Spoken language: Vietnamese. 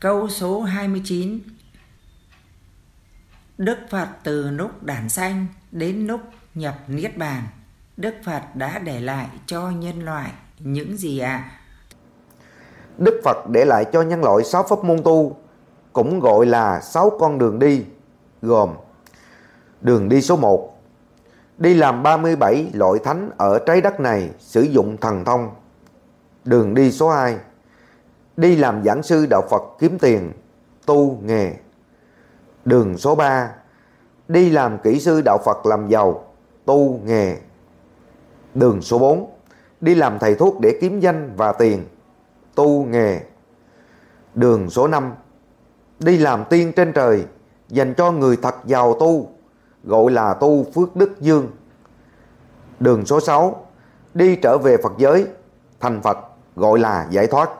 Câu số 29 Đức Phật từ lúc đản sanh đến lúc nhập Niết Bàn, Đức Phật đã để lại cho nhân loại những gì ạ? À? Đức Phật để lại cho nhân loại sáu pháp môn tu, cũng gọi là sáu con đường đi, gồm Đường đi số 1 Đi làm 37 loại thánh ở trái đất này sử dụng thần thông. Đường đi số 2 Đi làm giảng sư đạo Phật kiếm tiền, tu nghề. Đường số 3 Đi làm kỹ sư đạo Phật làm giàu, tu nghề. Đường số 4 Đi làm thầy thuốc để kiếm danh và tiền, tu nghề. Đường số 5 Đi làm tiên trên trời dành cho người thật giàu tu, gọi là tu phước đức dương. Đường số 6 Đi trở về Phật giới, thành Phật, gọi là giải thoát.